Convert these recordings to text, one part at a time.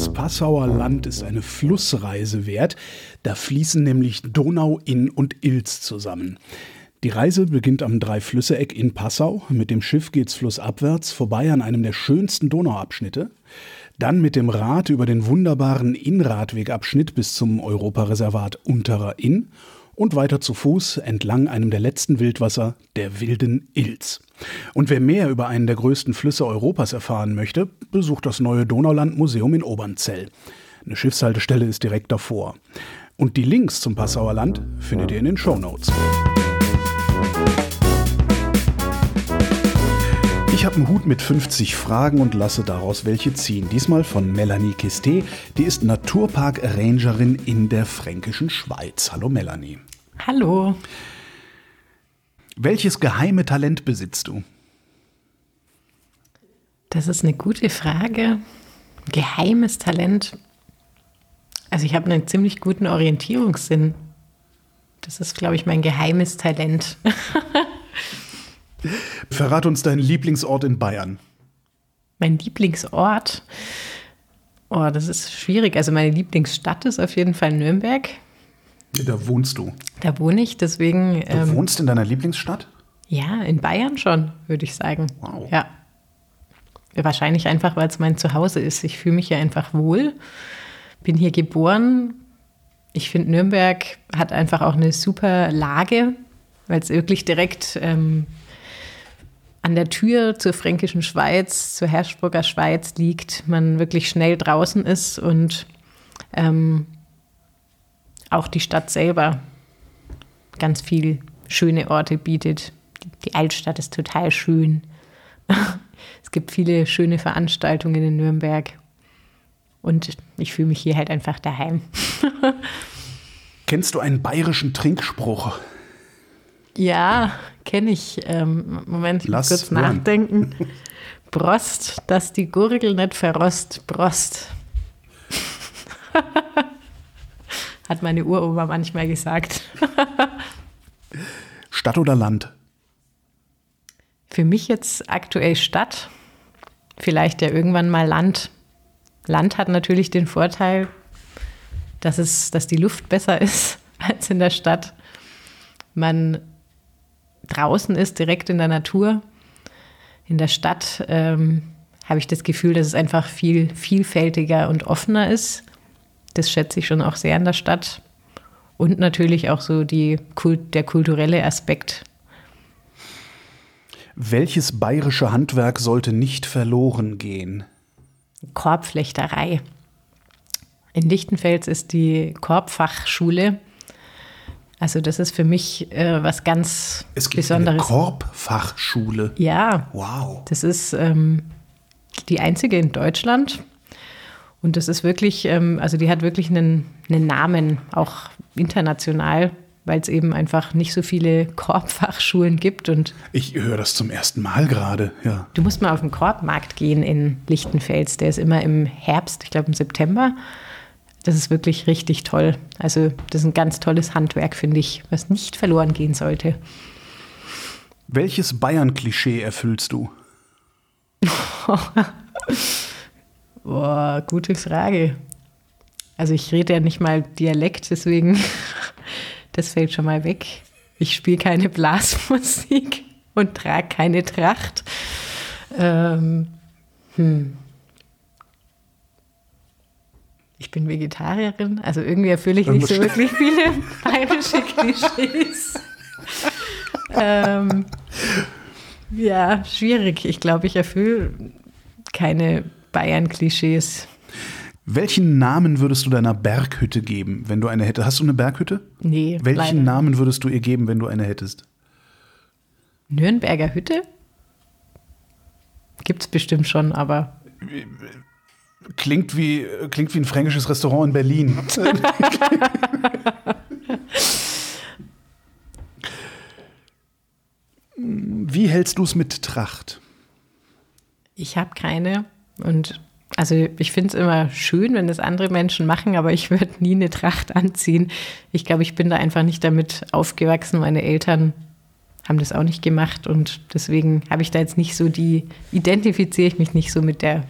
Das Passauer Land ist eine Flussreise wert. Da fließen nämlich Donau, Inn und Ilz zusammen. Die Reise beginnt am Dreiflüsse-Eck in Passau. Mit dem Schiff geht's flussabwärts vorbei an einem der schönsten Donauabschnitte. Dann mit dem Rad über den wunderbaren Innradwegabschnitt bis zum Europareservat Unterer Inn und weiter zu Fuß entlang einem der letzten Wildwasser, der wilden Ilz. Und wer mehr über einen der größten Flüsse Europas erfahren möchte, besucht das neue Donaulandmuseum in Obernzell. Eine Schiffshaltestelle ist direkt davor. Und die Links zum Passauer Land findet ihr in den Shownotes. Ich habe einen Hut mit 50 Fragen und lasse daraus welche ziehen. Diesmal von Melanie Kisté, die ist Naturpark-Rangerin in der fränkischen Schweiz. Hallo Melanie. Hallo. Welches geheime Talent besitzt du? Das ist eine gute Frage. Geheimes Talent. Also ich habe einen ziemlich guten Orientierungssinn. Das ist, glaube ich, mein geheimes Talent. Verrat uns deinen Lieblingsort in Bayern. Mein Lieblingsort? Oh, das ist schwierig. Also meine Lieblingsstadt ist auf jeden Fall Nürnberg. Da wohnst du. Da wohne ich, deswegen. Du ähm, wohnst in deiner Lieblingsstadt? Ja, in Bayern schon, würde ich sagen. Wow. Ja. Wahrscheinlich einfach, weil es mein Zuhause ist. Ich fühle mich ja einfach wohl. Bin hier geboren. Ich finde, Nürnberg hat einfach auch eine super Lage, weil es wirklich direkt ähm, an der Tür zur fränkischen Schweiz, zur Herschburger Schweiz liegt. Man wirklich schnell draußen ist und ähm, auch die Stadt selber ganz viel schöne Orte bietet. Die Altstadt ist total schön. Es gibt viele schöne Veranstaltungen in Nürnberg. Und ich fühle mich hier halt einfach daheim. Kennst du einen bayerischen Trinkspruch? Ja, kenne ich. Ähm, Moment, ich muss kurz hören. nachdenken. Brost, dass die Gurgel nicht verrost. Brost. Hat meine Uroma manchmal gesagt. Stadt oder Land? Für mich jetzt aktuell Stadt. Vielleicht ja irgendwann mal Land. Land hat natürlich den Vorteil, dass, es, dass die Luft besser ist als in der Stadt. Man draußen ist, direkt in der Natur. In der Stadt ähm, habe ich das Gefühl, dass es einfach viel vielfältiger und offener ist. Das schätze ich schon auch sehr in der Stadt. Und natürlich auch so die, der kulturelle Aspekt. Welches bayerische Handwerk sollte nicht verloren gehen? Korbflechterei. In Lichtenfels ist die Korbfachschule. Also das ist für mich äh, was ganz es gibt Besonderes. Eine Korbfachschule. Ja. Wow. Das ist ähm, die einzige in Deutschland. Und das ist wirklich, ähm, also die hat wirklich einen, einen Namen, auch international, weil es eben einfach nicht so viele Korbfachschulen gibt. Und ich höre das zum ersten Mal gerade, ja. Du musst mal auf den Korbmarkt gehen in Lichtenfels. Der ist immer im Herbst, ich glaube im September. Das ist wirklich richtig toll. Also das ist ein ganz tolles Handwerk, finde ich, was nicht verloren gehen sollte. Welches Bayern-Klischee erfüllst du? Boah, gute Frage. Also ich rede ja nicht mal Dialekt, deswegen das fällt schon mal weg. Ich spiele keine Blasmusik und trage keine Tracht. Ähm, hm. Ich bin Vegetarierin, also irgendwie erfülle ich nicht so wirklich viele bayerische Klischees. ähm, ja, schwierig. Ich glaube, ich erfülle keine Bayern-Klischees. Welchen Namen würdest du deiner Berghütte geben, wenn du eine hättest? Hast du eine Berghütte? Nee. Welchen leider. Namen würdest du ihr geben, wenn du eine hättest? Nürnberger Hütte? Gibt es bestimmt schon, aber. Klingt wie, klingt wie ein fränkisches Restaurant in Berlin. wie hältst du es mit Tracht? Ich habe keine und also ich finde es immer schön, wenn das andere Menschen machen, aber ich würde nie eine Tracht anziehen. Ich glaube, ich bin da einfach nicht damit aufgewachsen. Meine Eltern haben das auch nicht gemacht und deswegen habe ich da jetzt nicht so die, identifiziere ich mich nicht so mit der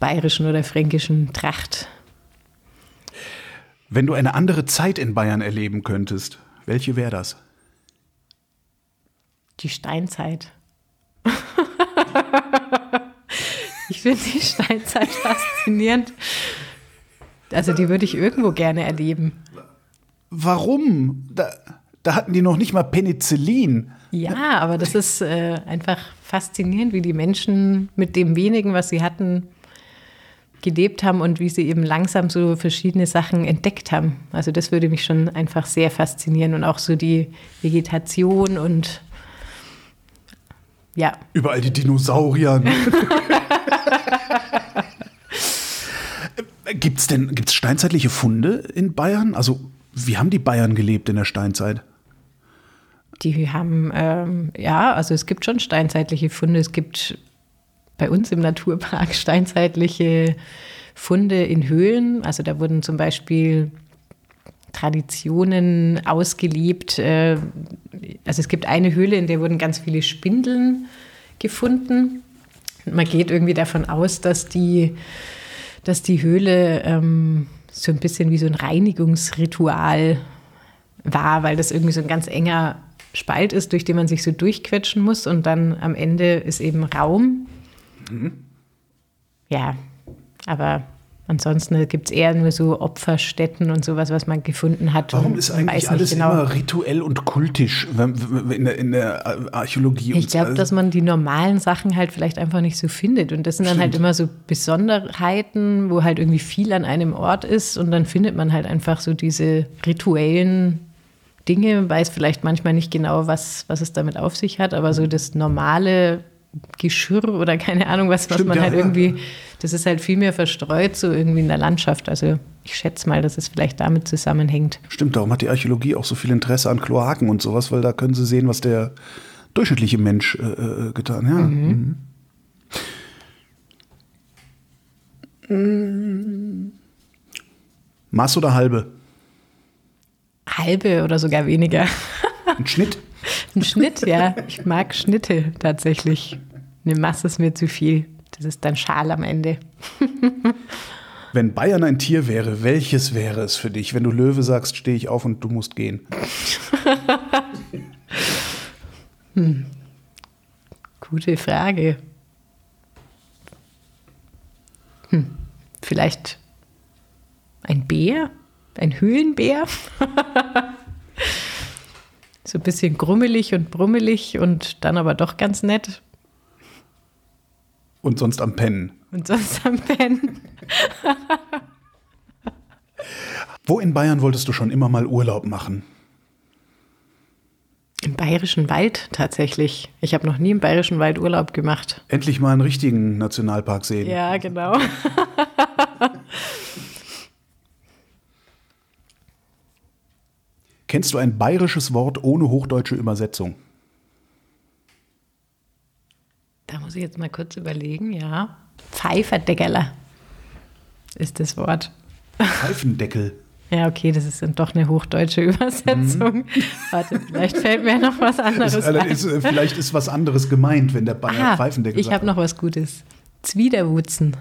bayerischen oder fränkischen Tracht. Wenn du eine andere Zeit in Bayern erleben könntest, welche wäre das? Die Steinzeit. ich finde die Steinzeit faszinierend. Also die würde ich irgendwo gerne erleben. Warum? Da, da hatten die noch nicht mal Penicillin. Ja, aber das ist äh, einfach faszinierend, wie die Menschen mit dem wenigen, was sie hatten, gelebt haben und wie sie eben langsam so verschiedene Sachen entdeckt haben. Also das würde mich schon einfach sehr faszinieren und auch so die Vegetation und ja. Überall die Dinosaurier. Gibt es denn gibt's steinzeitliche Funde in Bayern? Also, wie haben die Bayern gelebt in der Steinzeit? Die haben, ähm, ja, also es gibt schon steinzeitliche Funde. Es gibt bei uns im Naturpark steinzeitliche Funde in Höhlen. Also da wurden zum Beispiel Traditionen ausgelebt. Äh, also es gibt eine Höhle, in der wurden ganz viele Spindeln gefunden. Man geht irgendwie davon aus, dass die dass die Höhle ähm, so ein bisschen wie so ein Reinigungsritual war, weil das irgendwie so ein ganz enger Spalt ist, durch den man sich so durchquetschen muss und dann am Ende ist eben Raum. Mhm. Ja, aber Ansonsten gibt es eher nur so Opferstätten und sowas, was man gefunden hat. Warum ist eigentlich alles genau. immer rituell und kultisch in der, in der Archäologie? Ich glaube, dass man die normalen Sachen halt vielleicht einfach nicht so findet. Und das sind dann halt Stimmt. halt immer so Besonderheiten, wo halt irgendwie viel an einem Ort ist. Und dann findet man halt einfach so diese rituellen Dinge, weiß vielleicht manchmal nicht genau, was, was es damit auf sich hat, aber so das normale Geschirr oder keine Ahnung was, was Stimmt, man halt ja, irgendwie, ja. das ist halt viel mehr verstreut so irgendwie in der Landschaft. Also ich schätze mal, dass es vielleicht damit zusammenhängt. Stimmt, darum hat die Archäologie auch so viel Interesse an Kloaken und sowas, weil da können sie sehen, was der durchschnittliche Mensch äh, äh getan hat. Ja. Mhm. Mhm. Maß oder halbe? Halbe oder sogar weniger. Ein Schnitt? Ein Schnitt, ja. Ich mag Schnitte tatsächlich. Eine Masse ist mir zu viel. Das ist dann Schal am Ende. Wenn Bayern ein Tier wäre, welches wäre es für dich? Wenn du Löwe sagst, stehe ich auf und du musst gehen. hm. Gute Frage. Hm. Vielleicht ein Bär? Ein Höhlenbär? So ein bisschen grummelig und brummelig und dann aber doch ganz nett. Und sonst am Pennen. Und sonst am Pennen. Wo in Bayern wolltest du schon immer mal Urlaub machen? Im Bayerischen Wald tatsächlich. Ich habe noch nie im Bayerischen Wald Urlaub gemacht. Endlich mal einen richtigen Nationalpark sehen. Ja, genau. Kennst du ein bayerisches Wort ohne hochdeutsche Übersetzung? Da muss ich jetzt mal kurz überlegen, ja. Pfeiferdeckeler ist das Wort. Pfeifendeckel. Ja, okay, das ist dann doch eine hochdeutsche Übersetzung. Mhm. Warte, vielleicht fällt mir noch was anderes ist, ein. Ist, vielleicht ist was anderes gemeint, wenn der Bayer Aha, Pfeifendeckel Ich habe noch was Gutes. Zwiderwutzen.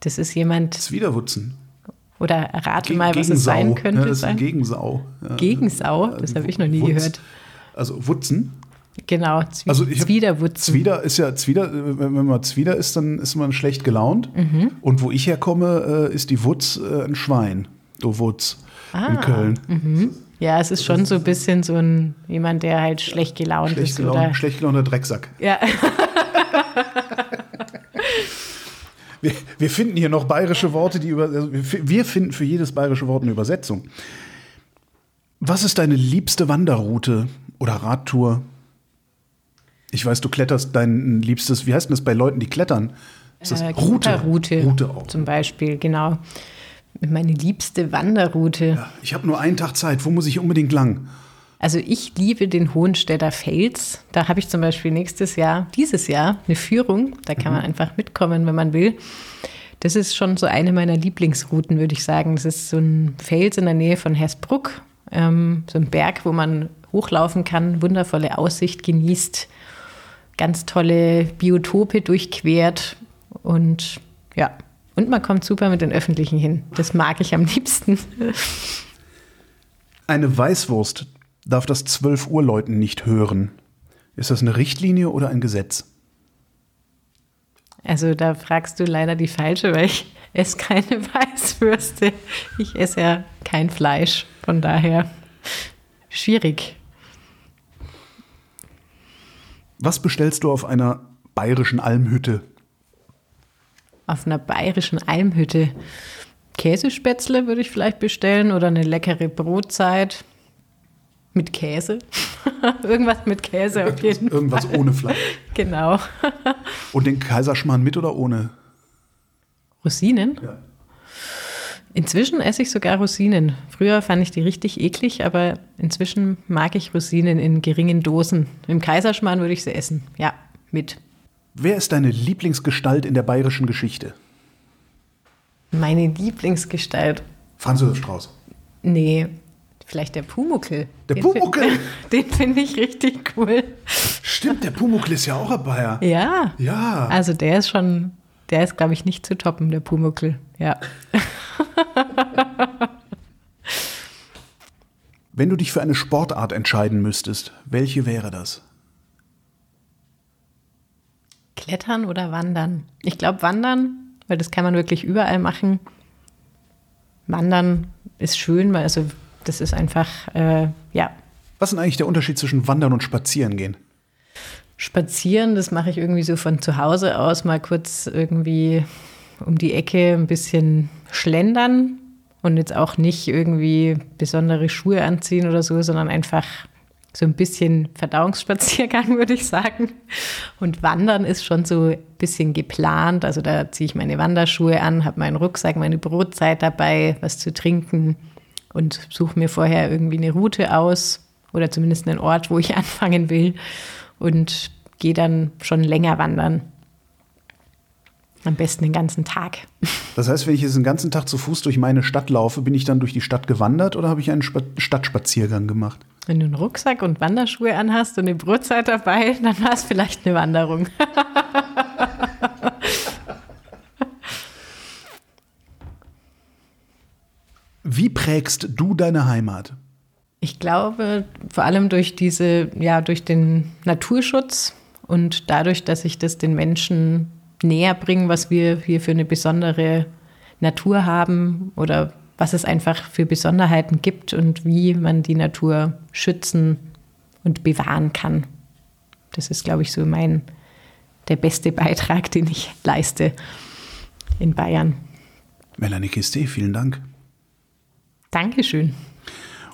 Das ist jemand. Zwiderwutzen. Oder rate mal, was es sein könnte. Ja, das ist ein Gegensau. Ja. Gegensau? Das habe ich noch nie Wutz. gehört. Also Wutzen? Genau, Zwie also Zwiderwutzen. Zwider ist ja, Zwider, wenn man Zwider ist, dann ist man schlecht gelaunt. Mhm. Und wo ich herkomme, äh, ist die Wutz äh, ein Schwein. Du Wutz ah. in Köln. Mhm. Ja, es ist schon so ein bisschen so ein jemand, der halt schlecht gelaunt schlecht ist. Gelaunt, oder? Schlecht gelaunter Drecksack. Ja. wir, wir, finden hier noch bayerische Worte, die über. Also wir finden für jedes bayerische Wort eine Übersetzung. Was ist deine liebste Wanderroute oder Radtour? Ich weiß, du kletterst dein liebstes, wie heißt denn das bei Leuten, die klettern? Ist das äh, Route? Route, Route auch. Zum Beispiel, genau. Meine liebste Wanderroute. Ja, ich habe nur einen Tag Zeit. Wo muss ich unbedingt lang? Also ich liebe den Hohenstädter Fels. Da habe ich zum Beispiel nächstes Jahr, dieses Jahr, eine Führung. Da kann man mhm. einfach mitkommen, wenn man will. Das ist schon so eine meiner Lieblingsrouten, würde ich sagen. Das ist so ein Fels in der Nähe von Hersbruck. Ähm, so ein Berg, wo man hochlaufen kann, wundervolle Aussicht genießt, ganz tolle Biotope durchquert Und ja, und man kommt super mit den Öffentlichen hin. Das mag ich am liebsten. Eine Weißwurst darf das 12 Uhr Läuten nicht hören. Ist das eine Richtlinie oder ein Gesetz? Also da fragst du leider die falsche, weil ich esse keine Weißwürste. Ich esse ja kein Fleisch. Von daher schwierig. Was bestellst du auf einer bayerischen Almhütte? Auf einer bayerischen Almhütte. Käsespätzle würde ich vielleicht bestellen oder eine leckere Brotzeit mit Käse. Irgendwas mit Käse auf jeden Irgendwas Fall. ohne Fleisch. Genau. Und den Kaiserschmarrn mit oder ohne? Rosinen? Ja. Inzwischen esse ich sogar Rosinen. Früher fand ich die richtig eklig, aber inzwischen mag ich Rosinen in geringen Dosen. Im Kaiserschmarrn würde ich sie essen. Ja, mit. Wer ist deine Lieblingsgestalt in der bayerischen Geschichte? Meine Lieblingsgestalt. Franz Josef Strauß. Nee, vielleicht der Pumuckel. Der Den Pumuckl? find- Den finde ich richtig cool. Stimmt, der Pumuckl ist ja auch ein Bayer. Ja. Ja. Also der ist schon, der ist, glaube ich, nicht zu toppen, der Pumuckel. Ja. Wenn du dich für eine Sportart entscheiden müsstest, welche wäre das? Klettern oder Wandern? Ich glaube Wandern, weil das kann man wirklich überall machen. Wandern ist schön, weil also das ist einfach, äh, ja, Was ist eigentlich der Unterschied zwischen Wandern und Spazierengehen? Spazieren, das mache ich irgendwie so von zu Hause aus, mal kurz irgendwie um die Ecke ein bisschen schlendern und jetzt auch nicht irgendwie besondere Schuhe anziehen oder so, sondern einfach so ein bisschen Verdauungsspaziergang, würde ich sagen. Und Wandern ist schon so ein bisschen geplant. Also da ziehe ich meine Wanderschuhe an, habe meinen Rucksack, meine Brotzeit dabei, was zu trinken und suche mir vorher irgendwie eine Route aus oder zumindest einen Ort, wo ich anfangen will und gehe dann schon länger wandern. Am besten den ganzen Tag. Das heißt, wenn ich jetzt den ganzen Tag zu Fuß durch meine Stadt laufe, bin ich dann durch die Stadt gewandert oder habe ich einen Spa Stadtspaziergang gemacht? Wenn du einen Rucksack und Wanderschuhe anhast und eine Brotzeit dabei, dann war es vielleicht eine Wanderung. Wie prägst du deine Heimat? Ich glaube, vor allem durch diese, ja, durch den Naturschutz und dadurch, dass ich das den Menschen näher bringe, was wir hier für eine besondere Natur haben oder was es einfach für Besonderheiten gibt und wie man die Natur schützen und bewahren kann. Das ist, glaube ich, so mein der beste Beitrag, den ich leiste in Bayern. Melanie Kiste, vielen Dank. Dankeschön.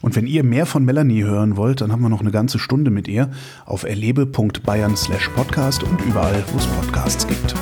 Und wenn ihr mehr von Melanie hören wollt, dann haben wir noch eine ganze Stunde mit ihr auf erlebe.bayern slash podcast und überall, wo es Podcasts gibt.